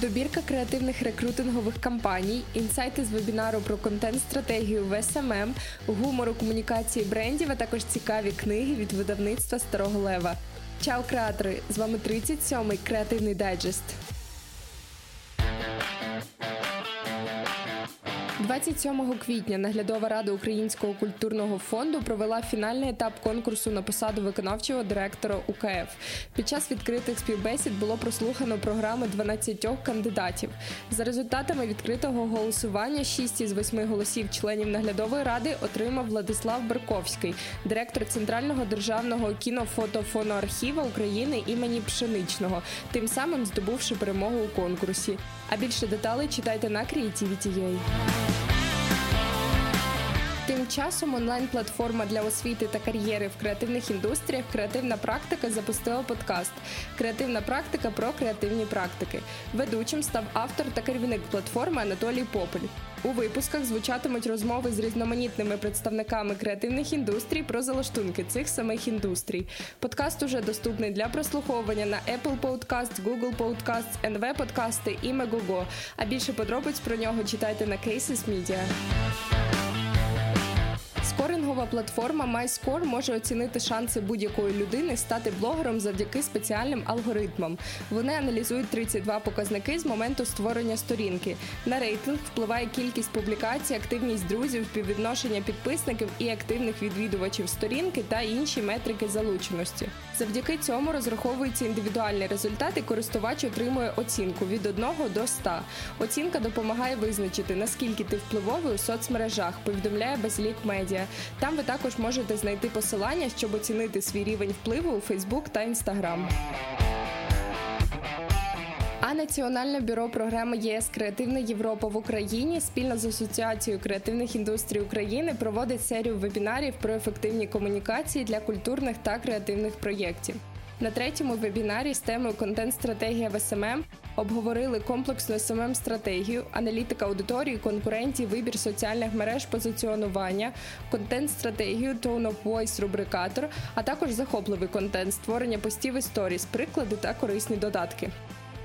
Добірка креативних рекрутингових кампаній, інсайти з вебінару про контент-стратегію в SMM, гумор у комунікації брендів, а також цікаві книги від видавництва Старого Лева. Чао, креатори! З вами 37-й креативний дайджест. 27 квітня наглядова рада Українського культурного фонду провела фінальний етап конкурсу на посаду виконавчого директора УКФ. Під час відкритих співбесід було прослухано програми 12 кандидатів. За результатами відкритого голосування 6 із 8 голосів членів наглядової ради отримав Владислав Берковський, директор Центрального державного кінофотофоноархіва України імені Пшеничного, тим самим здобувши перемогу у конкурсі. А більше деталей читайте на Creativity.ua. Тим часом онлайн-платформа для освіти та кар'єри в креативних індустріях Креативна практика запустила подкаст Креативна практика про креативні практики. Ведучим став автор та керівник платформи Анатолій Попель. У випусках звучатимуть розмови з різноманітними представниками креативних індустрій про залаштунки цих самих індустрій. Подкаст уже доступний для прослуховування на Apple Podcast, Google Podcasts, NV Подкасти і Megogo. А більше подробиць про нього читайте на Cases Media. Шпоринг Скорингова платформа MyScore може оцінити шанси будь-якої людини стати блогером завдяки спеціальним алгоритмам. Вони аналізують 32 показники з моменту створення сторінки. На рейтинг впливає кількість публікацій, активність друзів, співвідношення підписників і активних відвідувачів сторінки та інші метрики залученості. Завдяки цьому розраховуються індивідуальні результати. Користувач отримує оцінку від 1 до 100. Оцінка допомагає визначити наскільки ти впливовий у соцмережах. Повідомляє Базілік Медіа. Там ви також можете знайти посилання, щоб оцінити свій рівень впливу у Фейсбук та Інстаграм. А Національне бюро програми ЄС Креативна Європа в Україні спільно з Асоціацією креативних індустрій України проводить серію вебінарів про ефективні комунікації для культурних та креативних проєктів. На третьому вебінарі з темою Контент-стратегія в SMM обговорили комплексну SMM стратегію, аналітика аудиторії, конкурентів, вибір соціальних мереж, позиціонування, контент-стратегію, tone of voice, рубрикатор, а також захопливий контент, створення постів і сторіс, приклади та корисні додатки.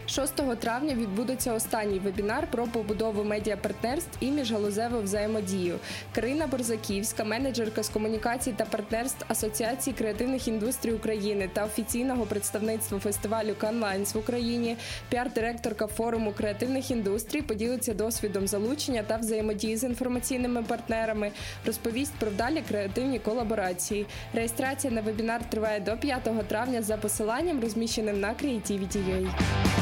6 травня відбудеться останній вебінар про побудову медіапартнерств і міжгалузеву взаємодію. Карина Борзаківська, менеджерка з комунікацій та партнерств Асоціації креативних індустрій України та офіційного представництва фестивалю Канлайнс в Україні, піар-директорка форуму креативних індустрій, поділиться досвідом залучення та взаємодії з інформаційними партнерами, розповість про вдалі креативні колаборації. Реєстрація на вебінар триває до 5 травня за посиланням, розміщеним на Creativity.ua.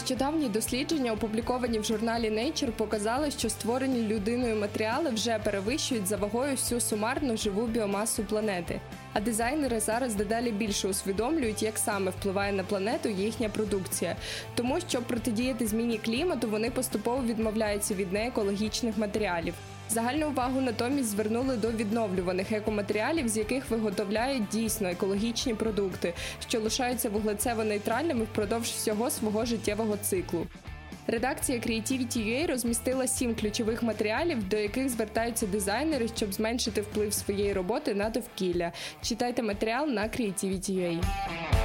Нещодавні дослідження, опубліковані в журналі Nature, показали, що створені людиною матеріали вже перевищують за вагою всю сумарну живу біомасу планети. А дизайнери зараз дедалі більше усвідомлюють, як саме впливає на планету їхня продукція. Тому щоб протидіяти зміні клімату, вони поступово відмовляються від неекологічних матеріалів. Загальну увагу натомість звернули до відновлюваних екоматеріалів, з яких виготовляють дійсно екологічні продукти, що лишаються вуглецево-нейтральними впродовж всього свого життєвого циклу. Редакція Creativity.ua розмістила сім ключових матеріалів, до яких звертаються дизайнери, щоб зменшити вплив своєї роботи на довкілля. Читайте матеріал на Creativity.ua.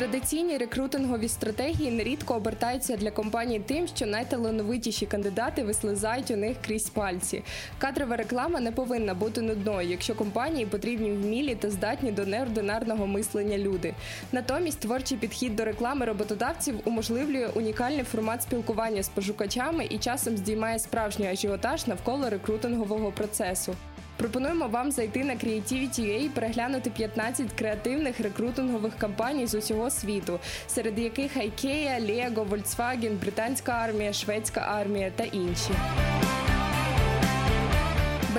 Традиційні рекрутингові стратегії нерідко обертаються для компаній тим, що найталановитіші кандидати вислизають у них крізь пальці. Кадрова реклама не повинна бути нудною, якщо компанії потрібні вмілі та здатні до неординарного мислення люди. Натомість творчий підхід до реклами роботодавців уможливлює унікальний формат спілкування з пошукачами і часом здіймає справжній ажіотаж навколо рекрутингового процесу. Пропонуємо вам зайти на Creativity.ua і переглянути 15 креативних рекрутингових кампаній з усього світу, серед яких IKEA, Lego, Volkswagen, Британська армія, Шведська армія та інші.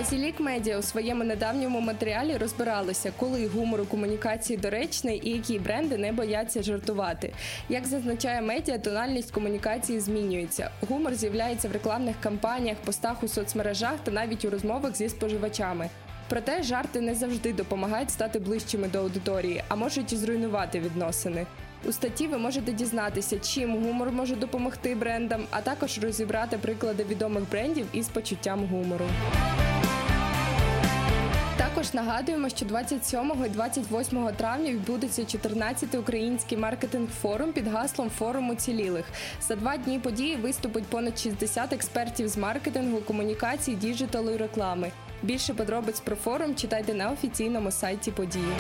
Базілік Медіа у своєму недавньому матеріалі розбиралися, коли гумор у комунікації доречний і які бренди не бояться жартувати. Як зазначає медіа, тональність комунікації змінюється. Гумор з'являється в рекламних кампаніях, постах у соцмережах та навіть у розмовах зі споживачами. Проте жарти не завжди допомагають стати ближчими до аудиторії, а можуть і зруйнувати відносини. У статті ви можете дізнатися, чим гумор може допомогти брендам, а також розібрати приклади відомих брендів із почуттям гумору. Також нагадуємо, що 27 і 28 травня відбудеться 14-й український маркетинг-форум під гаслом форуму цілілих. За два дні події виступить понад 60 експертів з маркетингу, комунікації, діджиталу і реклами. Більше подробиць про форум читайте на офіційному сайті події.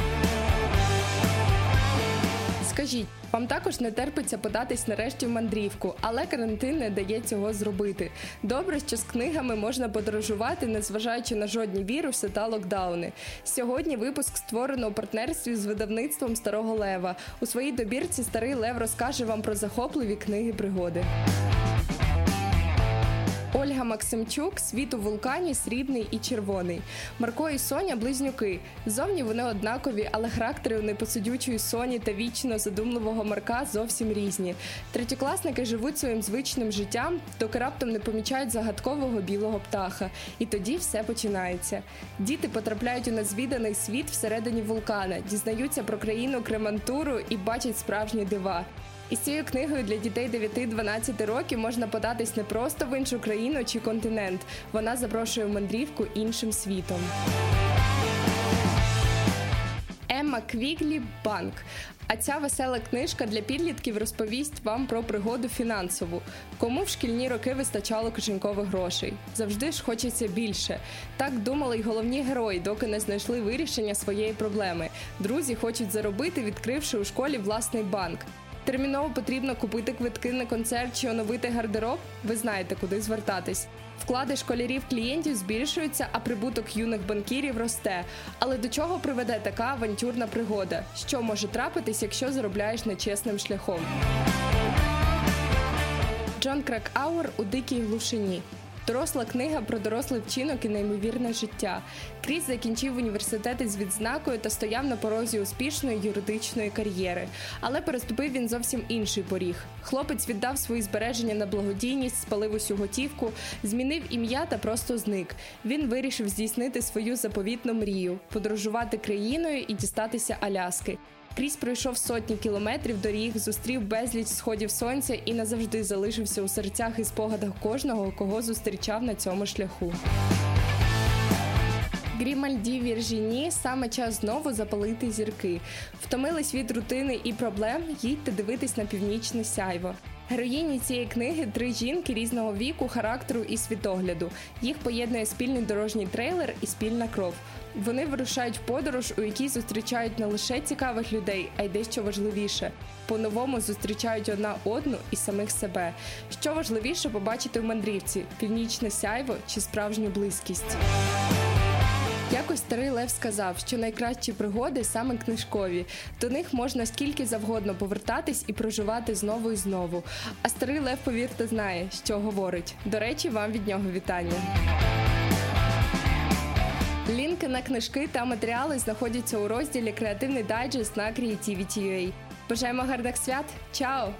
Скажіть, вам також не терпиться податись нарешті в мандрівку, але карантин не дає цього зробити. Добре, що з книгами можна подорожувати, незважаючи на жодні віруси та локдауни. Сьогодні випуск створено у партнерстві з видавництвом Старого Лева. У своїй добірці Старий Лев розкаже вам про захопливі книги пригоди. Ольга Максимчук світ у вулкані срібний і червоний. Марко і Соня близнюки. Зовні вони однакові, але характери у непосидючої Соні та вічно задумливого Марка зовсім різні. Третьокласники живуть своїм звичним життям, доки раптом не помічають загадкового білого птаха. І тоді все починається. Діти потрапляють у незвіданий світ всередині вулкана, дізнаються про країну Кремантуру і бачать справжні дива. Із цією книгою для дітей 9-12 років можна податись не просто в іншу країну чи континент. Вона запрошує мандрівку іншим світом. Емма Квіглі Банк. А ця весела книжка для підлітків розповість вам про пригоду фінансову. Кому в шкільні роки вистачало кишенькових грошей? Завжди ж хочеться більше. Так думали й головні герої, доки не знайшли вирішення своєї проблеми. Друзі хочуть заробити, відкривши у школі власний банк. Терміново потрібно купити квитки на концерт чи оновити гардероб. Ви знаєте, куди звертатись. Вклади школярів клієнтів збільшуються, а прибуток юних банкірів росте. Але до чого приведе така авантюрна пригода? Що може трапитись, якщо заробляєш нечесним шляхом? Джон Кракауер у дикій глушині. Доросла книга про дорослий вчинок і неймовірне життя. Кріс закінчив університети з відзнакою та стояв на порозі успішної юридичної кар'єри. Але переступив він зовсім інший поріг. Хлопець віддав свої збереження на благодійність, спалив усю готівку, змінив ім'я та просто зник. Він вирішив здійснити свою заповітну мрію подорожувати країною і дістатися Аляски. Кріс пройшов сотні кілометрів доріг, зустрів безліч сходів сонця і назавжди залишився у серцях і спогадах кожного, кого зустрічав на цьому шляху. Грімальді Віржіні саме час знову запалити зірки. Втомились від рутини і проблем. Їдьте дивитись на північне сяйво. Героїні цієї книги три жінки різного віку, характеру і світогляду. Їх поєднує спільний дорожній трейлер і спільна кров. Вони вирушають в подорож, у якій зустрічають не лише цікавих людей, а й дещо важливіше. По-новому зустрічають одна одну і самих себе. Що важливіше побачити в мандрівці: північне сяйво чи справжню близькість. Якось старий Лев сказав, що найкращі пригоди саме книжкові. До них можна скільки завгодно повертатись і проживати знову і знову. А старий Лев, повірте, знає, що говорить. До речі, вам від нього вітання. Лінки на книжки та матеріали знаходяться у розділі Креативний дайджест на Creativity.ua. Бажаємо гарних свят! Чао!